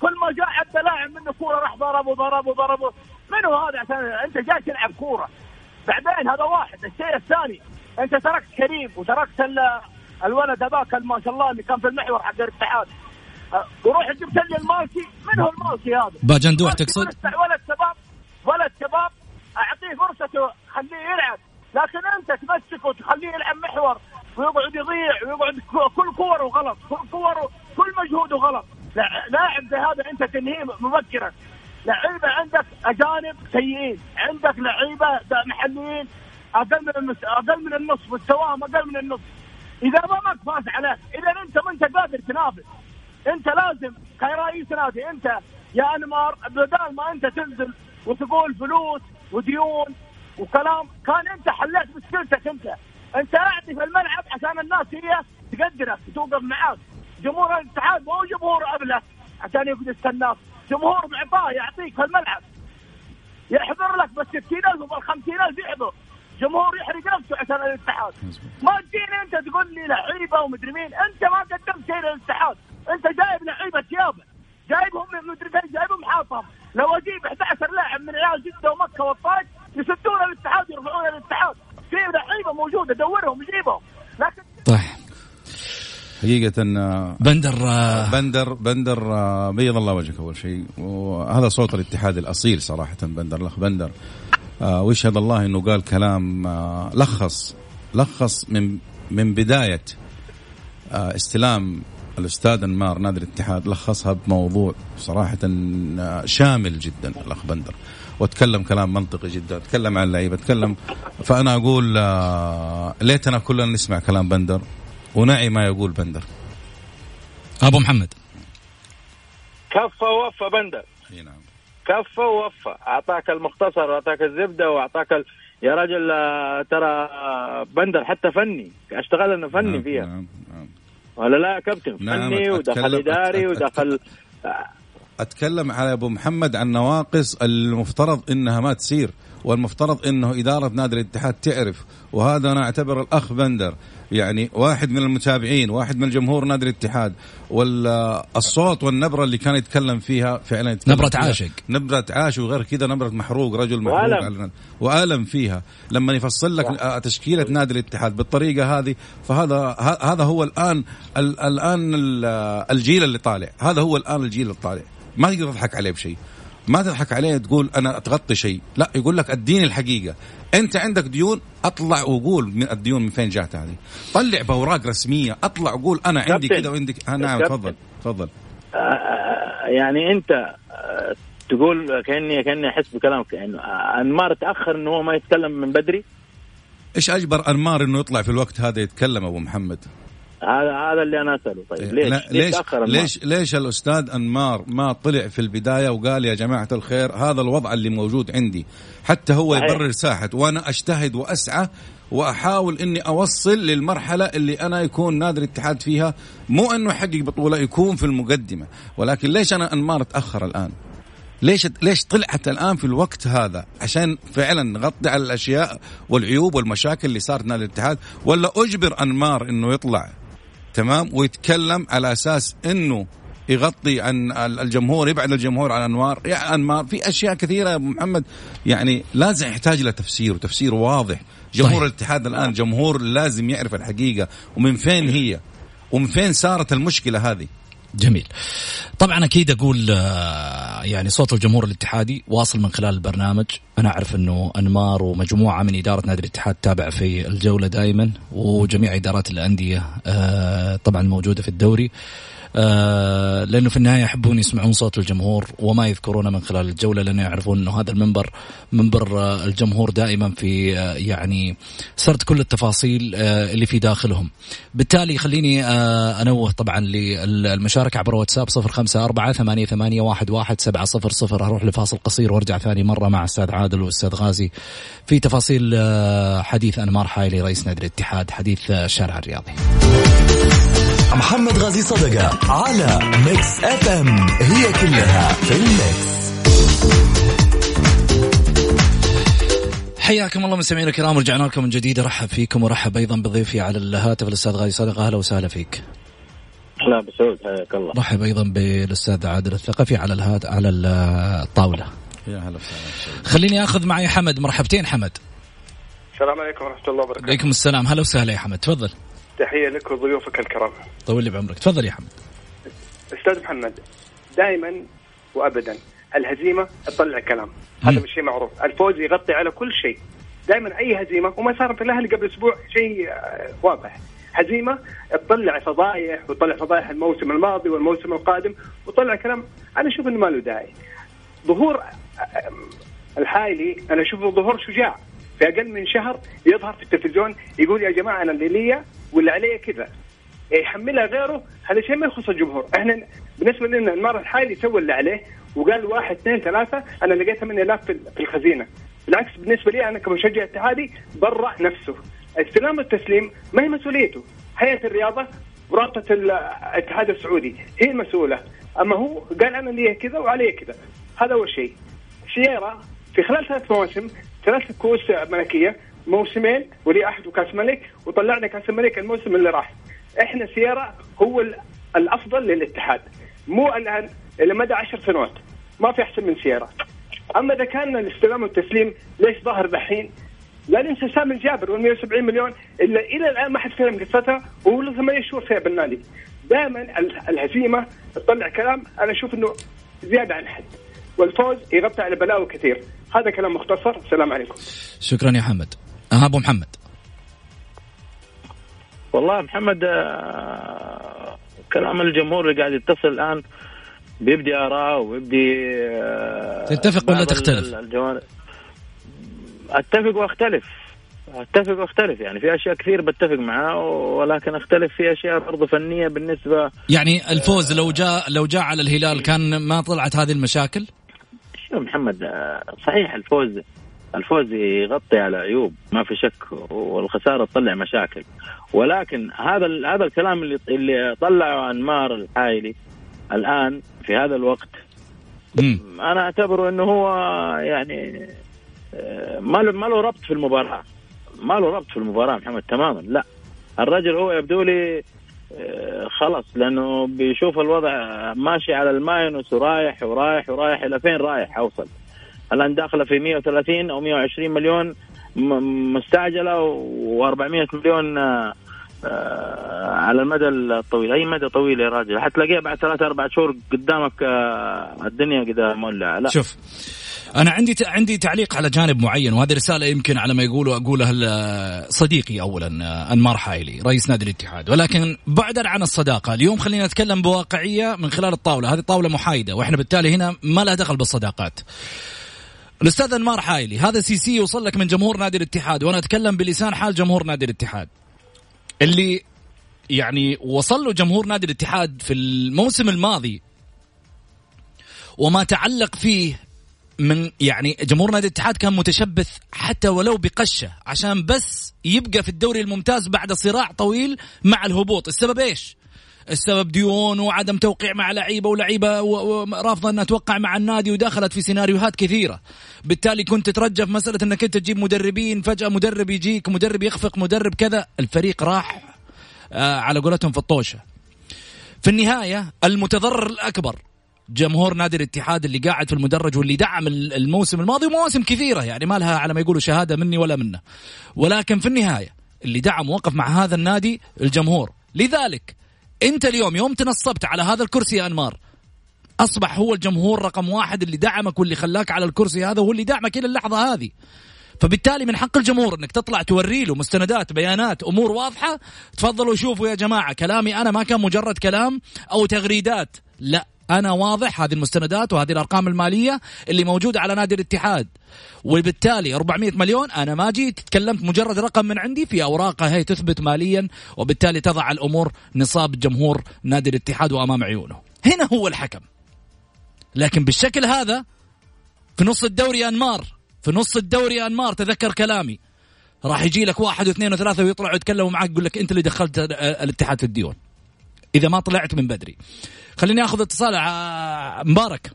Speaker 5: كل ما جاء حتى لاعب منه كورة راح ضرب وضرب وضرب من هو هذا؟ عشان انت جاي تلعب كورة. بعدين هذا واحد الشيء الثاني انت تركت كريم وتركت الولد هذاك ما شاء الله اللي كان في المحور حق الاتحاد. أه، وروح جبت لي المالكي من هو المالكي هذا؟
Speaker 1: باجندوح تقصد؟
Speaker 5: ولد شباب ولد شباب أعطيه فرصته خليه يلعب. لكن انت تمسكه وتخليه يلعب محور ويقعد يضيع ويقعد كل كوره غلط كل كوره كل مجهوده غلط لاعب زي هذا انت تنهيه مبكرا. لعيبة عندك أجانب سيئين. عندك لعيبة محليين أقل من المس... أقل من النص مستواهم أقل من النص إذا ما ماك فاز عليك إذا أنت ما أنت قادر تنافس. أنت لازم كرئيس نادي أنت يا أنمار بدل ما أنت تنزل وتقول فلوس وديون وكلام كان أنت حليت مشكلتك أنت. أنت اعطي في الملعب عشان الناس هي تقدرك توقف معاك. جمهور الاتحاد مو جمهور ابله عشان يقعد يستناك. جمهور معطاه يعطيك في الملعب. يحضر لك بال 60000 وبال 50000 يحضر. جمهور يحرق نفسه عشان الاتحاد. ما تجيني أنت تقول لي لعيبة ومدري مين. أنت ما قدمت شيء للاتحاد. أنت جايب لعيبة ثيابه جايبهم من مدري فين جايبهم حاطهم. لو أجيب 11 لاعب من عيال جدة ومكة والطائف يسدون الاتحاد يرفعون الاتحاد. في لعيبة موجودة دورهم جيبهم. لكن
Speaker 1: طيب.
Speaker 3: حقيقة آه،
Speaker 1: بندر آه،
Speaker 3: بندر بندر آه، بيض الله وجهك أول شيء. وهذا صوت الاتحاد الأصيل صراحة بندر الأخ بندر. ويشهد الله أنه قال كلام لخص لخص من من بداية استلام الأستاذ أنمار نادي الاتحاد لخصها بموضوع صراحة شامل جدا الأخ بندر. وتكلم كلام منطقي جدا تكلم عن اللعيبة تكلم فأنا أقول ليتنا كلنا نسمع كلام بندر. ونعي ما يقول بندر.
Speaker 1: أبو محمد.
Speaker 4: كفى ووفى بندر. إي نعم. كفى ووفى. أعطاك المختصر واعطاك الزبدة وأعطاك ال... يا رجل آه، ترى بندر حتى فني. أشتغل أنه فني نعم فيها. نعم نعم. ولا لا يا كابتن؟ نعم فني ودخل إداري ودخل
Speaker 3: أتكلم على أبو محمد عن نواقص المفترض إنها ما تصير والمفترض إنه إدارة نادي الاتحاد تعرف وهذا أنا أعتبر الأخ بندر. يعني واحد من المتابعين واحد من جمهور نادي الاتحاد. والصوت والنبرة اللي كان يتكلم فيها فعلا يتكلم
Speaker 1: نبرة عاشق.
Speaker 3: نبرة عاشق وغير كذا نبرة محروق رجل محروق وألم. وألم فيها. لما يفصل لك. تشكيلة نادي الاتحاد بالطريقة هذه فهذا هذا هو الان الآن الجيل اللي طالع. هذا هو الآن الجيل اللي طالع. ما تقدر تضحك عليه بشيء. ما تضحك عليه تقول أنا تغطي شيء. لا يقول لك أديني الحقيقة. أنت عندك ديون أطلع وقول من الديون من فين جات هذه. طلع بأوراق رسمية أطلع وقول أنا عندي كذا وعندك آه نعم تفضل تفضل.
Speaker 4: آه, آه، يعني أنت آه تقول كأني كأني أحس بكلامك. انه يعني أنمار تأخر إنه هو ما يتكلم من بدري؟
Speaker 3: إيش أجبر أنمار إنه يطلع في الوقت هذا يتكلم أبو محمد؟
Speaker 4: هذا هذا اللي أنا أسأله. طيب ليش؟
Speaker 3: ليش ليش, ليش ليش الأستاذ أنمار ما طلع في البداية وقال يا جماعة الخير هذا الوضع اللي موجود عندي. حتى هو صحيح. يبرر ساحة. وأنا أجتهد وأسعى وأحاول إني أوصل للمرحلة اللي أنا يكون نادي الاتحاد فيها. مو إنه يحقق بطولة يكون في المقدمة. ولكن ليش أنا أنمار تأخر الآن؟ ليش ليش طلعت الآن في الوقت هذا؟ عشان فعلا نغطي على الأشياء والعيوب والمشاكل اللي صارت نادي الاتحاد. ولا أجبر أنمار إنه يطلع؟ تمام؟ ويتكلم على أساس إنه يغطي عن الجمهور يبعد الجمهور عن أنوار يعني انمار في أشياء كثيرة يا محمد يعني لازم يحتاج إلى تفسير وتفسير واضح. جمهور طيب. الاتحاد الآن جمهور لازم يعرف الحقيقة. ومن فين هي؟ ومن فين صارت المشكلة هذه؟
Speaker 1: جميل. طبعا أكيد أقول آه، يعني صوت الجمهور الاتحادي واصل من خلال البرنامج. أنا أعرف إنه أنمار ومجموعة من إدارة نادي الاتحاد تابع في الجولة دائما وجميع إدارات الأندية آه، طبعا موجودة في الدوري. لأنه في النهاية يحبون يسمعون صوت الجمهور وما يذكرونه من خلال الجولة لأنه يعرفون إنه هذا المنبر منبر آه الجمهور دائما في آه يعني سرد كل التفاصيل آه اللي في داخلهم. بالتالي خليني آه أنوه طبعا للمشاركة عبر واتساب 054 ثمانية صفر صفر لفاصل قصير وارجع ثاني مرة مع أستاذ عادل واستاذ غازي في تفاصيل آه حديث أنمار حايلي رئيس نادي الاتحاد حديث آه الشارع الرياضي.
Speaker 2: صدقة على Mix FM هي كلها في الميكس
Speaker 1: حياكم الله مستمعينا الكرام رجعنا لكم من جديد أرحب فيكم ورحب أيضا بضيفي على الهاتف الأستاذ غازي صدقه أهلا وسهلا فيك.
Speaker 4: هلا بسعود حياك الله.
Speaker 1: رحب أيضا بالأستاذ عادل الثقفي على الهات على الطاولة.
Speaker 3: يا هلا وسهلا.
Speaker 1: خليني آخذ معي حمد مرحبتين حمد.
Speaker 6: السلام عليكم ورحمة الله وبركاته.
Speaker 1: عليكم السلام هلا وسهلا يا حمد تفضل.
Speaker 6: تحية لك وضيوفك الكرام.
Speaker 1: طول لي بعمرك. تفضل يا حمد.
Speaker 6: أستاذ محمد دائما وابدا الهزيمة تطلع كلام هذا مش شيء معروف. الفوز يغطي على كل شيء. دائما أي هزيمة وما صار في الأهلي قبل أسبوع شيء آه، واضح. هزيمة تطلع فضايح وتطلع فضايح الموسم الماضي والموسم القادم وتطلع كلام. أنا أشوف إنه ما له داعي. ظهور آه، الحايلي أنا اشوفه ظهور شجاع. في أقل من شهر يظهر في التلفزيون يقول يا جماعة أنا اللي لي واللي علي كذا. يحملها غيره هذا شيء ما يخص الجمهور. إحنا بالنسبة لنا المرة الحالي سوى اللي عليه وقال واحد اثنين ثلاثة أنا لقيت 8000 في الخزينة. بالعكس بالنسبة لي أنا كمشجع اتحادي برا نفسه. استلام التسليم ما هي مسؤوليته. هيئه الرياضة ورابطة الاتحاد السعودي هي المسؤولة. أما هو قال أنا لي كذا وعلي كذا. هذا أول شيء. سيارة في خلال ثلاث مواسم ثلاث كؤوس ملكيه موسمين ولي أحد وكأس ملك وطلعنا كأس الملك الموسم اللي راح. إحنا سيارة هو ال- الأفضل للاتحاد مو الآن إلى مدى عشر سنوات ما في أحسن من سيارة. أما إذا كان الاستلام والتسليم ليش ظهر دحين؟ لا ننسى سامي الجابر وال 170 مليون إلا إلى الآن ما حد فهم قصتها وهو له ثمانية شهور فيها بالنادي. دائما ال- الهزيمة تطلع كلام أنا أشوف إنه زيادة عن حد. والفوز يغطي على بلاوي كثير. هذا كلام مختصر السلام عليكم.
Speaker 1: شكرا يا حمد. ها أبو محمد.
Speaker 4: والله محمد آه، كلام الجمهور اللي قاعد يتصل الآن بيبدي اراء ويبدي آه،
Speaker 1: تتفق ولا تختلف؟
Speaker 4: الجوانب. أتفق وأختلف. أتفق وأختلف. يعني في أشياء كثير بتفق معاه ولكن أختلف في أشياء برضه فنية بالنسبة
Speaker 1: يعني الفوز لو جاء لو جاء على الهلال كان ما طلعت هذه المشاكل؟
Speaker 4: شوف محمد آه، صحيح الفوز الفوز يغطي على عيوب ما في شك والخسارة تطلع مشاكل. ولكن هذا هذا الكلام اللي اللي طلعه أنمار الحايلي الآن في هذا الوقت
Speaker 1: مم.
Speaker 4: أنا أعتبره إنه هو يعني ما له ما له ربط في المباراة. ما له ربط في المباراة محمد تماما لا. الرجل هو يبدو لي آه، خلص لأنه بيشوف الوضع ماشي على الماينوس ورايح ورايح ورايح إلى فين رايح أوصل. الآن داخلة في 130 أو 120 مليون مستعجلة و400 مليون آه، آه، على المدى الطويل. أي مدى طويل يا راجل؟ حتلاقيها بعد ثلاثة أربع شهور قدامك آه، الدنيا كده مولعة. لا.
Speaker 1: شوف أنا عندي عندي تعليق على جانب معين وهذه رسالة يمكن على ما يقولوا أقولها صديقي اولا أنمار حايلي رئيس نادي الاتحاد. ولكن بعدا عن الصداقة اليوم خلينا نتكلم بواقعية من خلال الطاولة. هذه طاولة محايدة وإحنا بالتالي هنا ما لها دخل بالصداقات. الأستاذ أنمار حايلي هذا CC يوصل لك من جمهور نادي الاتحاد وأنا أتكلم بلسان حال جمهور نادي الاتحاد. اللي يعني وصل له جمهور نادي الاتحاد في الموسم الماضي وما تعلق فيه من يعني جمهور نادي الاتحاد كان متشبث حتى ولو بقشة عشان بس يبقى في الدوري الممتاز بعد صراع طويل مع الهبوط. السبب إيش؟ السبب ديون وعدم توقيع مع لعيبة ولعيبة ورافضه أنها توقع مع النادي ودخلت في سيناريوهات كثيرة. بالتالي كنت تترجى في مسألة أنك أنت تجيب مدربين فجأة مدرب يجيك مدرب يخفق مدرب كذا. الفريق راح آه على قولتهم في الطوشة. في النهاية المتضرر الأكبر جمهور نادي الاتحاد اللي قاعد في المدرج واللي دعم ال- الموسم الماضي ومواسم كثيرة يعني ما لها على ما يقولوا شهادة مني ولا منه. ولكن في النهاية اللي دعم وقف مع هذا النادي الجمهور. لذلك انت اليوم يوم تنصبت على هذا الكرسي يا انمار اصبح هو الجمهور رقم واحد اللي دعمك واللي خلاك على الكرسي هذا واللي دعمك إلى اللحظة هذه. فبالتالي من حق الجمهور إنك تطلع توري له مستندات بيانات أمور واضحة تفضلوا شوفوا يا جماعة كلامي أنا ما كان مجرد كلام أو تغريدات لا. أنا واضح هذه المستندات وهذه الأرقام المالية اللي موجودة على نادي الاتحاد. وبالتالي 400 مليون أنا ما جيت تكلمت مجرد رقم من عندي في أوراقها هي تثبت ماليا وبالتالي تضع الأمور نصاب جمهور نادي الاتحاد وأمام عيونه. هنا هو الحكم. لكن بالشكل هذا في نص الدوري أنمار في نص الدوري أنمار تذكر كلامي راح يجي لك واحد واثنين وثلاثة ويطلعوا يتكلموا معك يقول لك أنت اللي دخلت الاتحاد في الديون. إذا ما طلعت من بدري. خليني أخذ اتصال مبارك.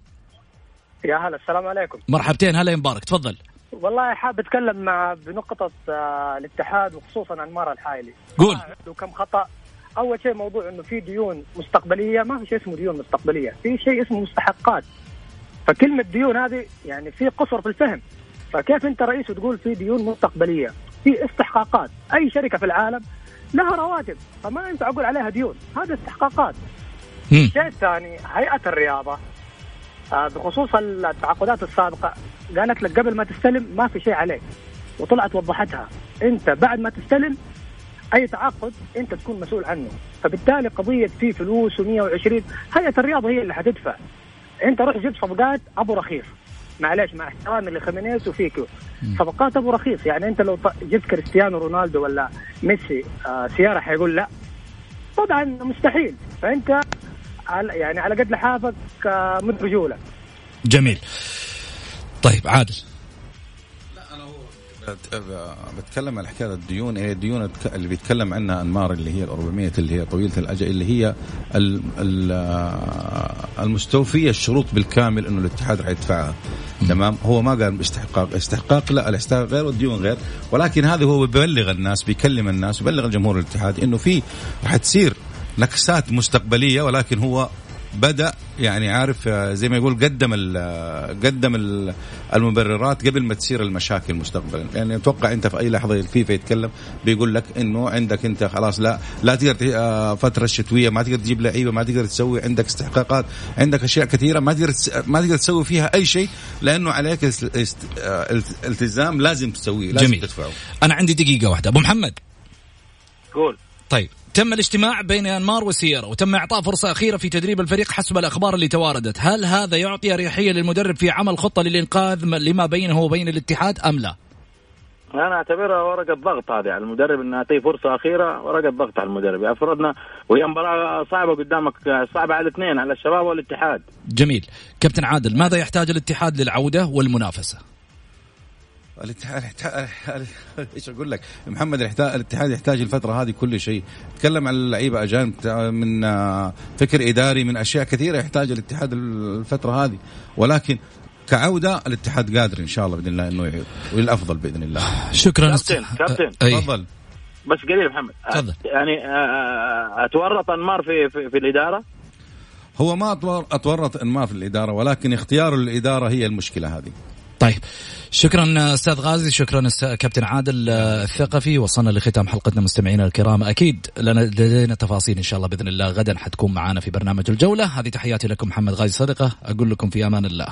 Speaker 7: يا هلا السلام عليكم.
Speaker 1: مرحبتين هلا مبارك تفضل.
Speaker 7: والله حاب أتكلم مع بنقطة الاتحاد وخصوصا أنمار الحايلي.
Speaker 1: قول.
Speaker 7: عنده كم خطأ؟ أول شيء موضوع إنه في ديون مستقبلية ما في شيء اسمه ديون مستقبلية في شيء اسمه مستحقات. فكلمة ديون هذه يعني في قصر في الفهم. فكيف أنت رئيس وتقول في ديون مستقبلية؟ في استحقاقات. أي شركة في العالم لها رواتب فما ينفع أقول عليها ديون هذا استحقاقات. الشيء الثاني هيئة الرياضة آه، بخصوص التعاقدات السابقة قالت لك قبل ما تستلم ما في شيء عليك وطلعت وضحتها. أنت بعد ما تستلم أي تعاقد أنت تكون مسؤول عنه. فبالتالي قضية في فلوس و120 هيئة الرياضة هي اللي حتدفع. أنت روح جبت صفقات أبو رخيص. معلش مع احترامي لخيمينيز وفيكو. صفقات أبو رخيص. يعني أنت لو جبت كريستيانو رونالدو ولا ميسي آه سيارة حيقول لا. طبعا مستحيل. فأنت على يعني على قد لحافك آه من رجوله
Speaker 1: جميل. طيب عادل.
Speaker 3: بتكلم على حكايه الديون هي الديون اللي بيتكلم عنها أنمار اللي هي ال 400 اللي هي طويلة الأجل اللي هي المستوفية الشروط بالكامل إنه الاتحاد راح يدفعها. تمام؟ هو ما قال باستحقاق استحقاق لا الاستحقاق غير والديون غير ولكن هذا هو بيبلغ الناس بيكلم الناس بيبلغ الجمهور الاتحاد إنه في راح تصير نكسات مستقبلية ولكن هو بدأ يعني عارف آه، زي ما يقول قدم قدم المبررات قبل ما تصير المشاكل مستقبلا. يعني أتوقع أنت في أي لحظة الفيفا يتكلم بيقول لك إنه عندك أنت خلاص لا لا تقدر آه، فترة الشتويه ما تقدر تجيب لعيبة ما تقدر تسوي عندك استحقاقات عندك أشياء كثيرة ما تقدر ما تقدر تسوي فيها أي شيء لأنه عليك آه، التزام لازم تسويه لازم
Speaker 1: جميل. تدفعه. أنا عندي دقيقة واحدة. أبو محمد.
Speaker 4: قول.
Speaker 1: طيب. تم الاجتماع بين انمار وسيارة وتم إعطاء فرصة أخيرة في تدريب الفريق حسب الأخبار اللي تواردت، هل هذا يعطي أريحية للمدرب في عمل خطة للإنقاذ لما بينه وبين الاتحاد أم لا؟
Speaker 4: أنا أعتبرها ورقة ضغط هذه على المدرب انه يعطيه فرصة أخيرة ورقة ضغط على المدرب. أفرضنا وهي مباراة صعبة قدامك صعبة على الاثنين على الشباب والاتحاد.
Speaker 1: جميل. كابتن عادل ماذا يحتاج الاتحاد للعودة والمنافسة؟
Speaker 3: الاتحاد إيش أقول لك؟ محمد الاتحاد يحتاج الفترة هذه كل شيء. تكلم عن اللعيبة اجانب من آه، فكر إداري من أشياء كثيرة يحتاج الاتحاد الفترة هذه. ولكن كعودة الاتحاد قادر إن شاء الله بإذن الله إنه يعود. وللافضل بإذن الله.
Speaker 1: شكرا.
Speaker 4: كابتن كابتن.
Speaker 3: تفضل.
Speaker 4: بس قليل محمد. تفضل. يعني آه، أتورط أنمار في, في في الإدارة؟
Speaker 3: هو ما أتورط أنمار في الإدارة ولكن اختياره للاداره هي المشكلة هذه.
Speaker 1: طيب. شكرا أستاذ غازي. شكرا كابتن عادل آه، الثقفي. وصلنا لختام حلقتنا مستمعينا الكرام. أكيد لنا لدينا تفاصيل إن شاء الله بإذن الله. غدا حتكون معنا في برنامج الجولة. هذه تحياتي لكم محمد غازي صدقة. أقول لكم في أمان الله.